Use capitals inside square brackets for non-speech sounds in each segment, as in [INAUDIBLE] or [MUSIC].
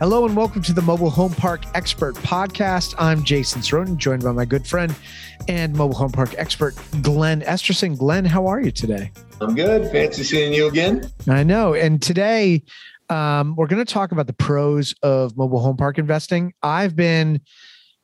Hello and welcome to the Mobile Home Park Expert Podcast. I'm Jason Sroten, joined by my good friend and mobile home park expert, Glenn Esterson. Glenn, how are you today? I'm good. Fancy seeing you again. I know. And today um, we're going to talk about the pros of mobile home park investing. I've been,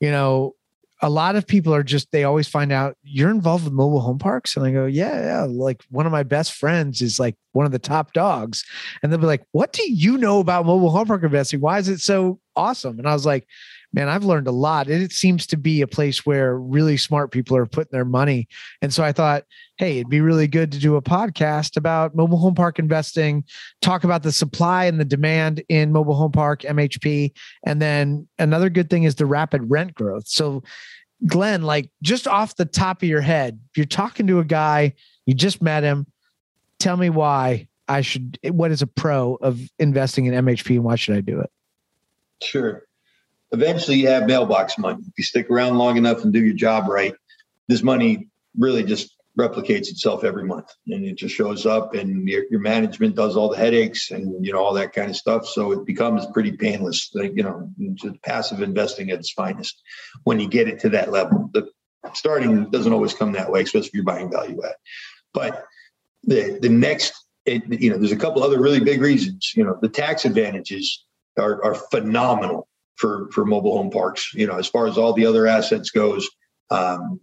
you know, a lot of people are just they always find out you're involved with mobile home parks? And i go yeah yeah like one of my best friends is like one of the top dogs. And they'll be like what do you know about mobile home park investing? Why is it so awesome? And i was like man i've learned a lot it seems to be a place where really smart people are putting their money and so i thought hey it'd be really good to do a podcast about mobile home park investing talk about the supply and the demand in mobile home park mhp and then another good thing is the rapid rent growth so Glenn, like just off the top of your head, you're talking to a guy, you just met him. Tell me why I should, what is a pro of investing in MHP and why should I do it? Sure. Eventually, you have mailbox money. If you stick around long enough and do your job right, this money really just replicates itself every month. And it just shows up and your, your management does all the headaches and you know all that kind of stuff. So it becomes pretty painless like you know just passive investing at its finest when you get it to that level. The starting doesn't always come that way especially if you're buying value add. But the the next it, you know there's a couple other really big reasons. You know the tax advantages are, are phenomenal for for mobile home parks you know as far as all the other assets goes um,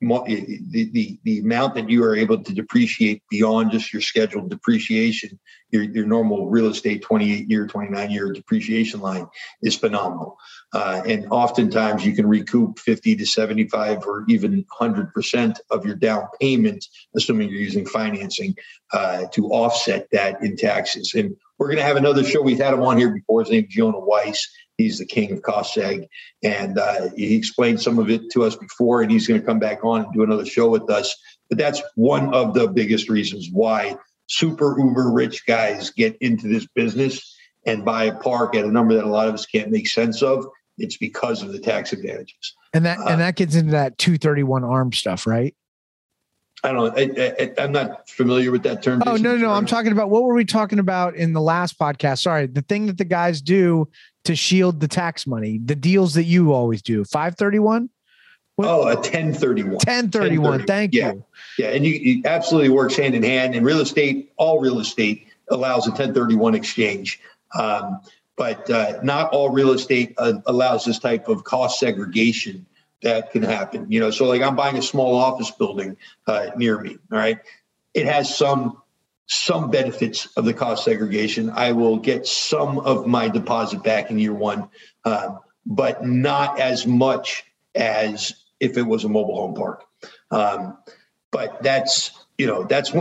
the, the, the amount that you are able to depreciate beyond just your scheduled depreciation, your, your normal real estate 28 year, 29 year depreciation line is phenomenal. Uh, and oftentimes you can recoup 50 to 75 or even 100% of your down payment, assuming you're using financing uh, to offset that in taxes. And we're going to have another show. We've had him on here before. His name is Jonah Weiss. He's the king of cost seg, and uh, he explained some of it to us before, and he's going to come back on and do another show with us. But that's one of the biggest reasons why super uber rich guys get into this business and buy a park at a number that a lot of us can't make sense of. It's because of the tax advantages. And that uh, and that gets into that 231 arm stuff, right? I don't. I, am not familiar with that term. Oh no, no, no. I'm talking about what were we talking about in the last podcast? Sorry, the thing that the guys do to shield the tax money, the deals that you always do. 531. Oh, a 1031. 1031. Thank yeah. you. Yeah, and you, it absolutely works hand in hand. And real estate, all real estate allows a 1031 exchange. Um, but uh, not all real estate uh, allows this type of cost segregation that can happen. You know, so like I'm buying a small office building uh, near me. All right, it has some some benefits of the cost segregation. I will get some of my deposit back in year one, um, but not as much as if it was a mobile home park. Um, but that's you know that's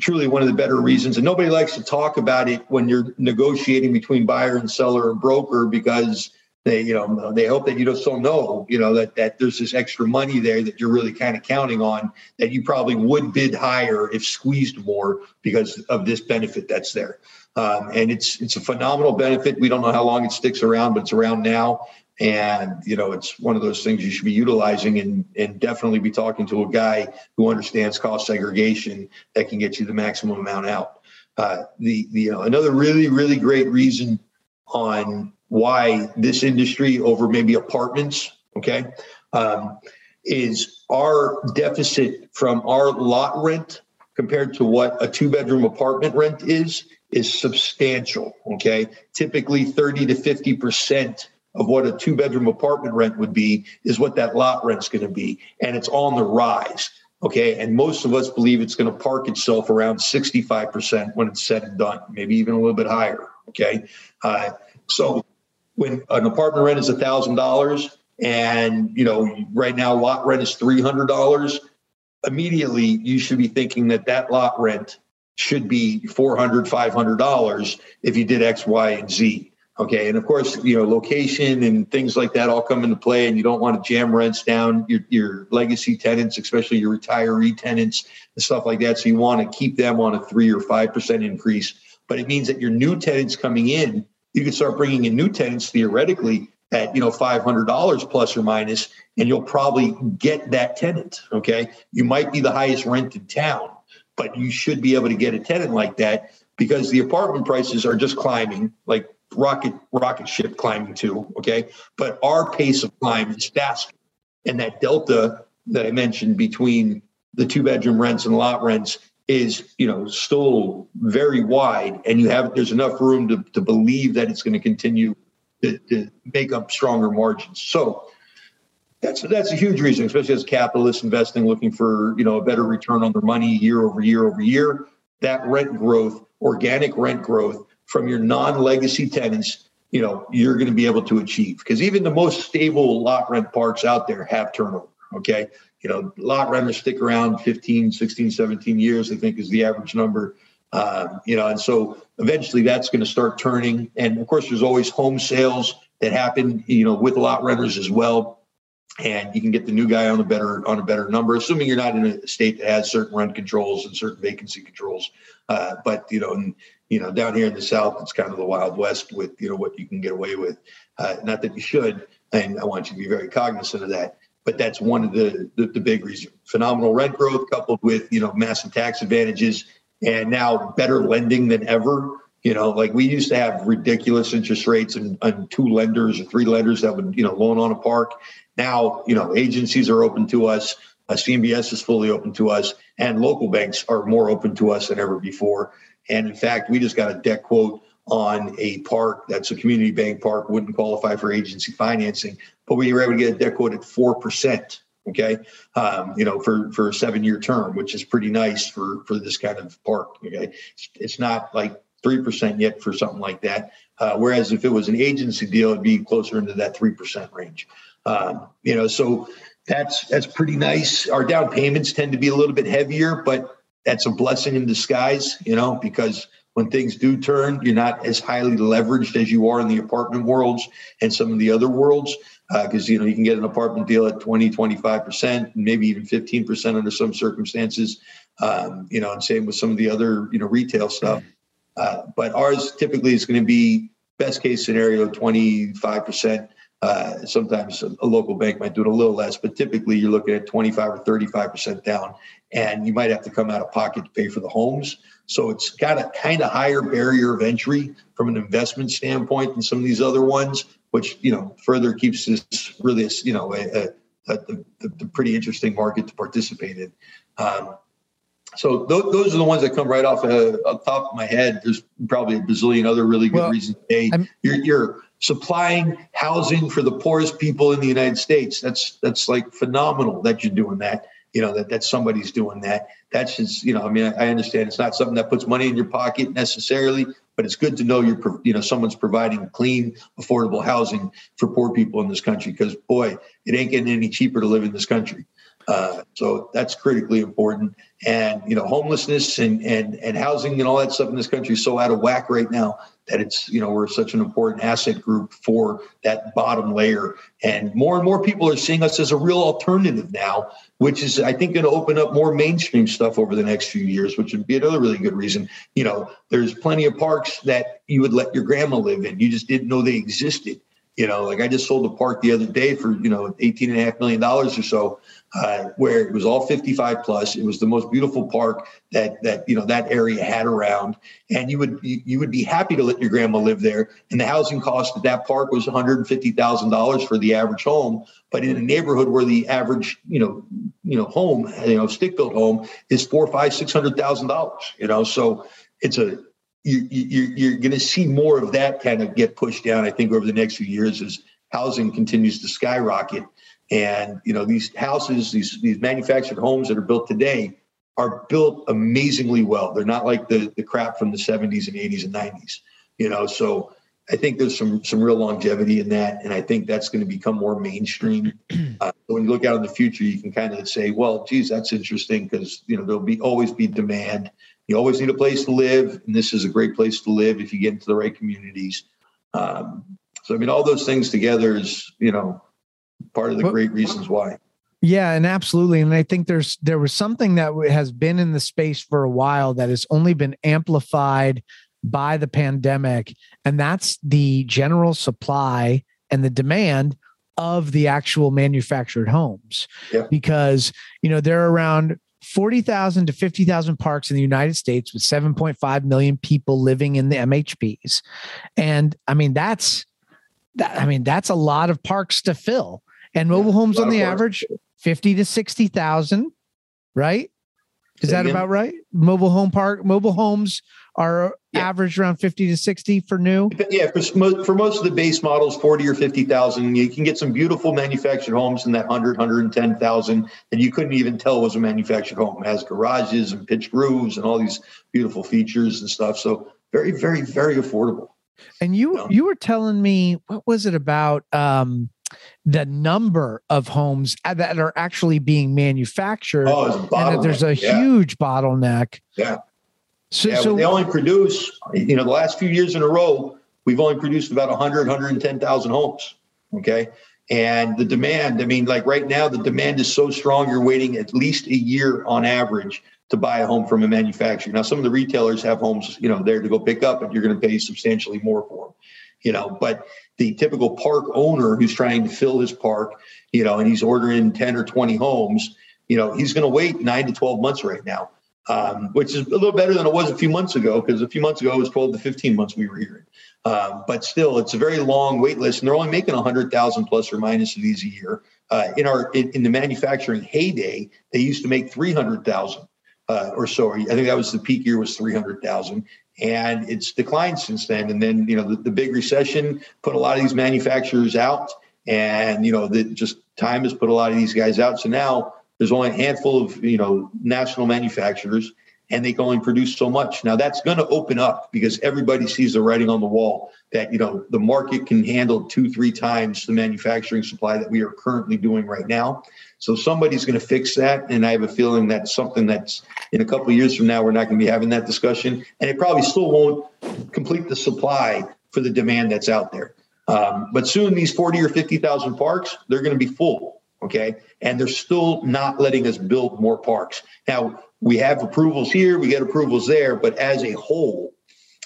truly one of the better reasons and nobody likes to talk about it when you're negotiating between buyer and seller and broker because they you know they hope that you just don't know you know that that there's this extra money there that you're really kind of counting on that you probably would bid higher if squeezed more because of this benefit that's there. Um, and it's it's a phenomenal benefit. We don't know how long it sticks around but it's around now. And you know it's one of those things you should be utilizing and and definitely be talking to a guy who understands cost segregation that can get you the maximum amount out. Uh, the, the you know another really really great reason on why this industry over maybe apartments, okay, um, is our deficit from our lot rent compared to what a two bedroom apartment rent is is substantial okay? Typically 30 to 50 percent of what a two bedroom apartment rent would be is what that lot rent's to be and it's on the rise okay? And most of us believe it's going to park itself around 65% when it's said and done maybe even a little bit higher okay? Uh, so when an apartment rent is a thousand dollars and you know right now lot rent is three hundred dollars immediately you should be thinking that that lot rent should be 400 500 dollars if you did x y and z. Okay and of course you know location and things like that all come into play and you don't want to jam rents down your, your legacy tenants especially your retiree tenants and stuff like that. So you want to keep them on a three or five percent increase but it means that your new tenants coming in you can start bringing in new tenants theoretically at you know $500 plus or minus and you'll probably get that tenant okay you might be the highest rent in town but you should be able to get a tenant like that because the apartment prices are just climbing like rocket rocket ship climbing too. Okay, but our pace of climb is faster, and that delta that I mentioned between the two bedroom rents and lot rents is you know still very wide, and you have there's enough room to to believe that it's going to continue to, to make up stronger margins. So that's that's a huge reason, especially as capitalists investing, looking for you know a better return on their money year over year over year. That rent growth, organic rent growth from your non-legacy tenants, you know, you're going to be able to achieve because even the most stable lot rent parks out there have turnover. Okay, you know, lot renters stick around 15, 16, 17 years. I think is the average number. Um, you know, and so eventually that's going to start turning. And of course, there's always home sales that happen, you know, with lot renters as well and you can get the new guy on a better on a better number, assuming you're not in a state that has certain rent controls and certain vacancy controls. Uh, but you know, and you know, down here in the South, it's kind of the Wild West with you know what you can get away with. Uh, not that you should, and I want you to be very cognizant of that. But that's one of the, the the big reasons: phenomenal rent growth coupled with you know massive tax advantages, and now better lending than ever. You know, like we used to have ridiculous interest rates and, and two lenders or three lenders that would, you know, loan on a park. Now, you know, agencies are open to us. Uh, CMBS is fully open to us, and local banks are more open to us than ever before. And in fact, we just got a debt quote on a park that's a community bank park, wouldn't qualify for agency financing, but we were able to get a debt quote at four percent. Okay, um, you know, for for a seven year term, which is pretty nice for for this kind of park. Okay, it's, not like three percent yet for something like that. Uh, whereas if it was an agency deal, it'd be closer into that three percent range. Um, you know, so that's that's pretty nice. Our down payments tend to be a little bit heavier, but that's a blessing in disguise, you know, because when things do turn, you're not as highly leveraged as you are in the apartment worlds and some of the other worlds. Because, uh, you know, you can get an apartment deal at 20, 25%, maybe even 15% under some circumstances, um, you know, and same with some of the other, you know, retail stuff. Uh, but ours typically is going to be best case scenario 25%. Uh, sometimes a, local bank might do it a little less, but typically you're looking at 25 or 35% down, and you might have to come out of pocket to pay for the homes. So it's got a kind of higher barrier of entry from an investment standpoint than some of these other ones, which you know further keeps this really you know a, a, a, a pretty interesting market to participate in. Um, so th- those are the ones that come right off, uh, the top of my head. There's probably a bazillion other really good well, reasons. A, you're, you're supplying housing for the poorest people in the United States. That's that's like phenomenal that you're doing that. You know that that somebody's doing that. That's just you know. I mean, I, understand it's not something that puts money in your pocket necessarily, but it's good to know you're you know someone's providing clean, affordable housing for poor people in this country. Because boy, it ain't getting any cheaper to live in this country. Uh, so that's critically important. And you know, homelessness and and and housing and all that stuff in this country is so out of whack right now that it's you know we're such an important asset group for that bottom layer. And more and more people are seeing us as a real alternative now, which is I think going to open up more mainstream stuff over the next few years, which would be another really good reason. You know, there's plenty of parks that you would let your grandma live in. You just didn't know they existed. You know, like I just sold a park the other day for, you know, 18 and a half million dollars or so uh, where it was all 55 plus. It was the most beautiful park that that you know that area had around, and you would you, you would be happy to let your grandma live there. And the housing cost at that park was 150 thousand dollars for the average home, but in a neighborhood where the average you know you know home you know stick built home is four, five, six hundred thousand dollars. You know, so it's a you, you, you're going to see more of that kind of get pushed down. I think over the next few years as housing continues to skyrocket and you know these houses, these these manufactured homes that are built today are built amazingly well. They're not like the the crap from the 70s and 80s and 90s. You know, so I think there's some some real longevity in that, and I think that's going to become more mainstream. [CLEARS THROAT] Uh, so when you look out in the future, you can kind of say, well, geez, that's interesting because you know there'll be always be demand. You always need a place to live, and this is a great place to live if you get into the right communities. Um, so I mean, all those things together is you know part of the great reasons why. Yeah, and absolutely. And I think there's there was something that has been in the space for a while that has only been amplified by the pandemic, and that's the general supply and the demand of the actual manufactured homes. Yeah. Because, you know, they're around 40,000 to 50,000 parks in the United States with 7.5 million people living in the MHPs. And I mean, that's that, I mean, that's a lot of parks to fill. And mobile homes on the average, 50 to 60,000, right? Is Say that again? about right? Mobile home park, mobile homes are yeah. average around 50 to 60 for new. Yeah, for most, for most of the base models, 40 or 50,000. You can get some beautiful manufactured homes in that 100, 110,000 that you couldn't even tell was a manufactured home. It has garages and pitched roofs and all these beautiful features and stuff. So very, very, very affordable. And you, you, know? you were telling me, what was it about? Um, the number of homes that are actually being manufactured oh, and that there's a yeah. huge bottleneck. Yeah. So, yeah, so they only produce, you know, the last few years in a row, we've only produced about 100, 110,000 homes. Okay. And the demand, I mean, like right now, the demand is so strong, you're waiting at least a year on average to buy a home from a manufacturer. Now, some of the retailers have homes, you know, there to go pick up, and you're going to pay substantially more for them, you know. But the typical park owner who's trying to fill his park, you know, and he's ordering 10 or 20 homes, you know, he's going to wait nine to 12 months right now um, which is a little better than it was a few months ago because a few months ago it was 12 to 15 months we were hearing. Um, but still, it's a very long wait list, and they're only making 100,000 plus or minus of these a year. Uh, in our in, in, the manufacturing heyday, they used to make 300,000 uh, or so. I think that was the peak year was 300,000, and it's declined since then. And then you know the, the big recession put a lot of these manufacturers out, and you know the just time has put a lot of these guys out. So now there's only a handful of you know national manufacturers, and they can only produce so much. Now that's going to open up because everybody sees the writing on the wall that you know the market can handle two, three times the manufacturing supply that we are currently doing right now. So somebody's going to fix that, and I have a feeling that's something that's in a couple years from now we're not going to be having that discussion, and it probably still won't complete the supply for the demand that's out there. Um, but soon these 40 or 50,000 parks, they're going to be full Okay. And they're still not letting us build more parks. Now, we have approvals here, we get approvals there, but as a whole,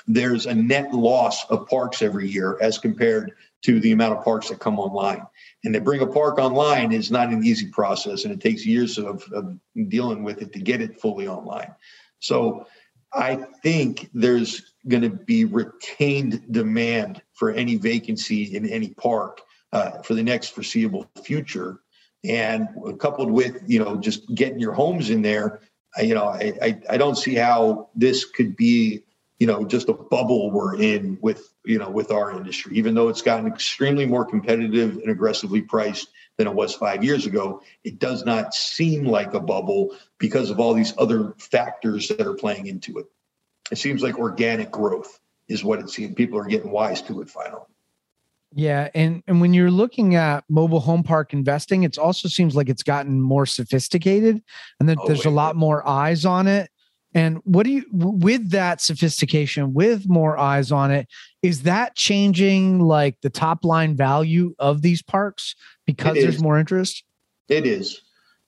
there's a net loss of parks every year as compared to the amount of parks that come online. And to bring a park online is not an easy process, and it takes years of, of dealing with it to get it fully online. So I think there's going to be retained demand for any vacancy in any park uh, for the next foreseeable future and coupled with you know just getting your homes in there you know I, I, I don't see how this could be you know just a bubble we're in with you know with our industry even though it's gotten extremely more competitive and aggressively priced than it was five years ago. It does not seem like a bubble because of all these other factors that are playing into it. It seems like organic growth is what it seems people are getting wise to it finally yeah, and and when you're looking at mobile home park investing, it also seems like it's gotten more sophisticated, and that oh, there's a lot more eyes on it. And what do you with that sophistication, with more eyes on it, is that changing like the top line value of these parks because there's more interest? It is.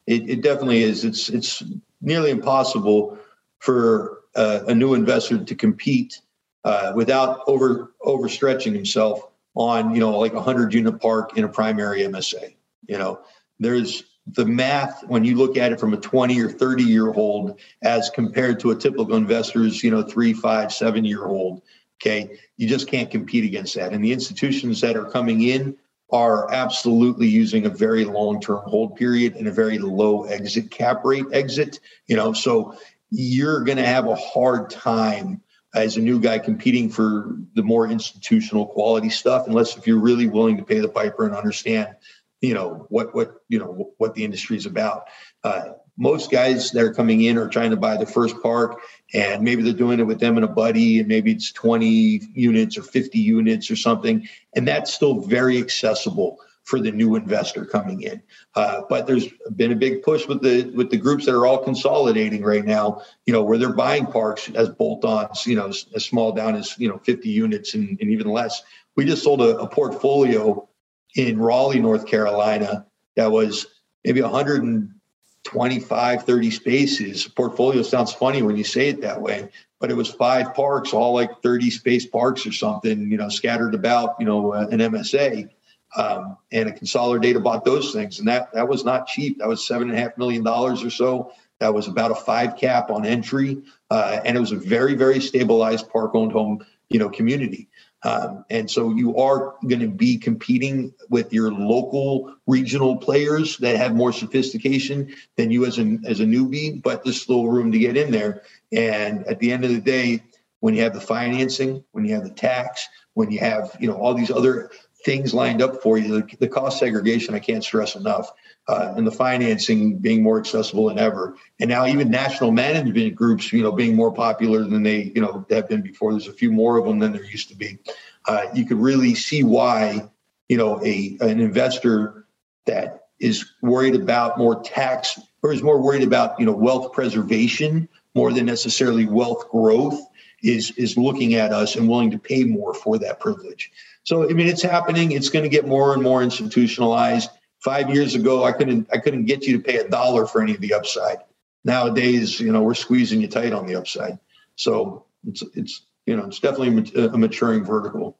It, it definitely is. It's it's nearly impossible for uh, a new investor to compete uh, without over overstretching himself on you know like a 100 unit park in a primary msa you know? There's the math when you look at it from a 20 or 30 year old as compared to a typical investor's you know three five seven year old okay? You just can't compete against that. And the institutions that are coming in are absolutely using a very long term hold period and a very low exit cap rate exit you know? So you're going to have a hard time as a new guy competing for the more institutional quality stuff unless if you're really willing to pay the piper and understand you know what what you know what the industry is about. Uh, most guys that are coming in are trying to buy the first park and maybe they're doing it with them and a buddy and maybe it's 20 units or 50 units or something and that's still very accessible for the new investor coming in. Uh, but there's been a big push with the with the groups that are all consolidating right now. You know, where they're buying parks as bolt-ons. You know, as, as small down as you know 50 units and, and even less. We just sold a, a portfolio in Raleigh, North Carolina, that was maybe 125, 30 spaces. Portfolio sounds funny when you say it that way, but it was five parks, all like 30 space parks or something, you know, scattered about, you know, uh, an MSA um, and a consolidator bought those things, and that that was not cheap. That was seven and a half million dollars or so. that was about a five cap on entry, uh, and it was a very, very stabilized park-owned home, you know, community. Um, and so you are going to be competing with your local regional players that have more sophistication than you as a as a newbie, but there's still room to get in there. And at the end of the day, when you have the financing, when you have the tax, when you have you know all these other things lined up for you, the, the cost segregation I can't stress enough uh, and the financing being more accessible than ever. And now even national management groups, you know, being more popular than they, you know, have been before. There's a few more of them than there used to be. Uh, you could really see why, you know, a an investor that is worried about more tax or is more worried about, you know, wealth preservation more than necessarily wealth growth is is looking at us and willing to pay more for that privilege. So I mean, it's happening. It's going to get more and more institutionalized Five years ago, I couldn't I couldn't get you to pay a dollar for any of the upside. Nowadays, you know, we're squeezing you tight on the upside. So it's it's you know it's definitely a maturing vertical.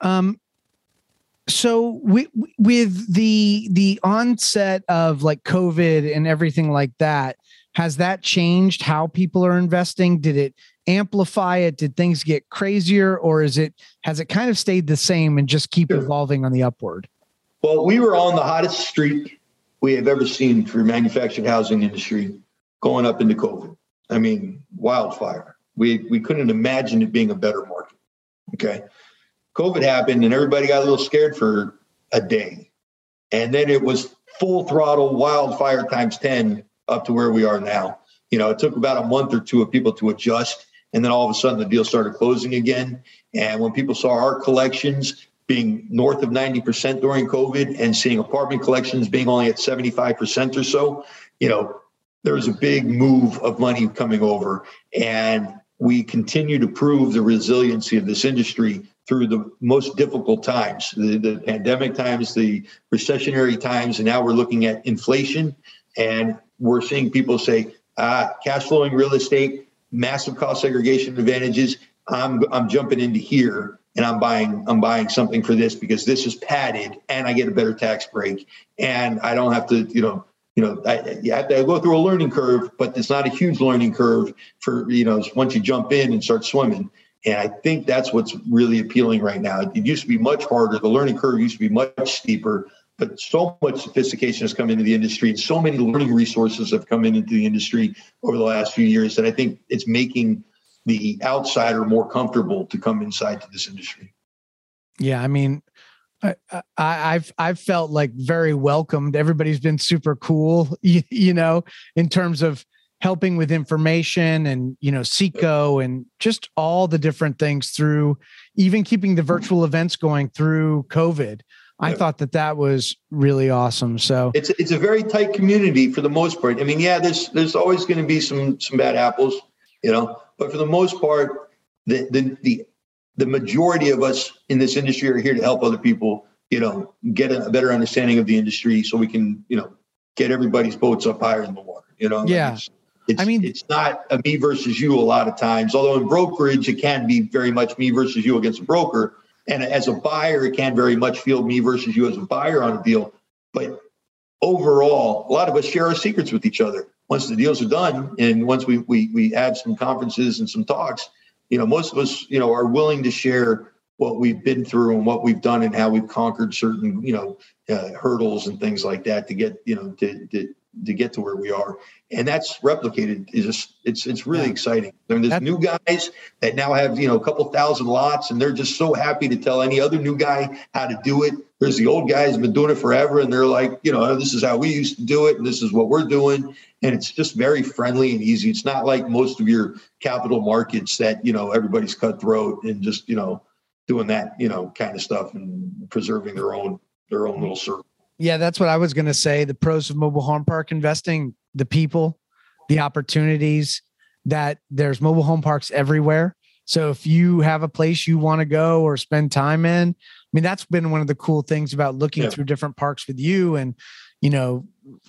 Um, so with with the the onset of like COVID and everything like that, has that changed how people are investing? Did it amplify it? Did things get crazier or is it has it kind of stayed the same and just keep sure. evolving on the upward? Well, we were on the hottest streak we have ever seen for manufactured housing industry going up into COVID. I mean, wildfire. We we couldn't imagine it being a better market. Okay. COVID happened and everybody got a little scared for a day. And then it was full throttle wildfire times 10 up to where we are now. You know, it took about a month or two of people to adjust and then all of a sudden the deal started closing again. And when people saw our collections being north of 90% during COVID and seeing apartment collections being only at 75% or so, you know, there was a big move of money coming over. And we continue to prove the resiliency of this industry through the most difficult times the, the pandemic times, the recessionary times, and now we're looking at inflation. And we're seeing people say, ah, cash flowing real estate massive cost segregation advantages. I'm I'm jumping into here and I'm buying I'm buying something for this because this is padded and I get a better tax break and I don't have to you know you know I, you have to go through a learning curve but it's not a huge learning curve for you know once you jump in and start swimming and I think that's what's really appealing right now. It used to be much harder. The learning curve used to be much steeper but so much sophistication has come into the industry and so many learning resources have come into the industry over the last few years that I think it's making the outsider more comfortable to come inside to this industry. Yeah, I mean, I, have I've felt like very welcomed. Everybody's been super cool, [LAUGHS] you, you, know, in terms of helping with information and you know Seco and just all the different things through even keeping the virtual events going through COVID. I thought that that was really awesome. So it's it's a very tight community for the most part. I mean, yeah, there's there's always going to be some some bad apples, you know, but for the most part, the the the the majority of us in this industry are here to help other people, you know, get a, better understanding of the industry, so we can, you know, get everybody's boats up higher in the water. You know, yeah. It's, it's, I mean, it's not a me versus you a lot of times. Although in brokerage, it can be very much me versus you against a broker and as a buyer, it can very much feel me versus you as a buyer on a deal. But overall, a lot of us share our secrets with each other. Once the deals are done, and once we we we have some conferences and some talks, you know, most of us, you know, are willing to share what we've been through and what we've done and how we've conquered certain, you know, uh, hurdles and things like that to get, you know, to, to to get to where we are. And that's replicated is just it's it's really yeah. exciting. I mean, there's that's- new guys that now have you know a couple thousand lots, and they're just so happy to tell any other new guy how to do it. There's the old guys have been doing it forever, and they're like, you know, this is how we used to do it, and this is what we're doing. And it's just very friendly and easy. It's not like most of your capital markets that you know everybody's cutthroat and just you know doing that you know kind of stuff and preserving their own their own little circle. Yeah, that's what I was going to say. The pros of mobile home park investing, the people, the opportunities that there's mobile home parks everywhere. So if you have a place you want to go or spend time in, I mean, that's been one of the cool things about looking yeah. through different parks with you. And, you know,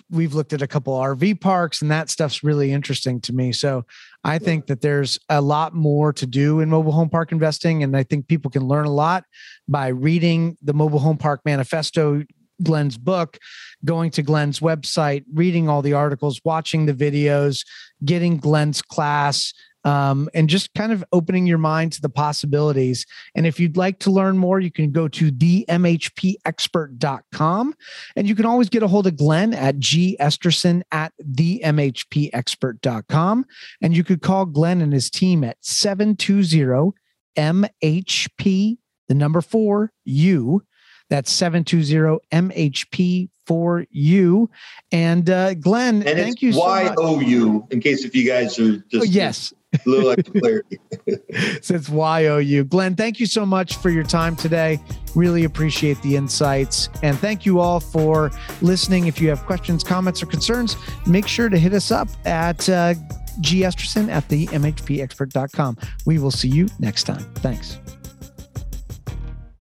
we've looked at a couple RV parks and that stuff's really interesting to me. So I think that there's a lot more to do in mobile home park investing. And I think people can learn a lot by reading the mobile home park manifesto Glenn's book, going to Glenn's website, reading all the articles, watching the videos, getting Glenn's class, um, and just kind of opening your mind to the possibilities. And if you'd like to learn more, you can go to themhpexpert.com and you can always get a hold of Glenn at G Esterson at themhpexpert.com. And you could call Glenn and his team at 720 MHP, the number four U. That's 720 MHP for you. And uh, Glenn, and thank you so Y O U, in case if you guys are just. Oh, yes. A little extra clarity. [LAUGHS] [LAUGHS] Since YOU. Glenn, thank you so much for your time today. Really appreciate the insights. And thank you all for listening. If you have questions, comments, or concerns, make sure to hit us up at uh, G. Esterson at the MHPexpert.com. We will see you next time. Thanks.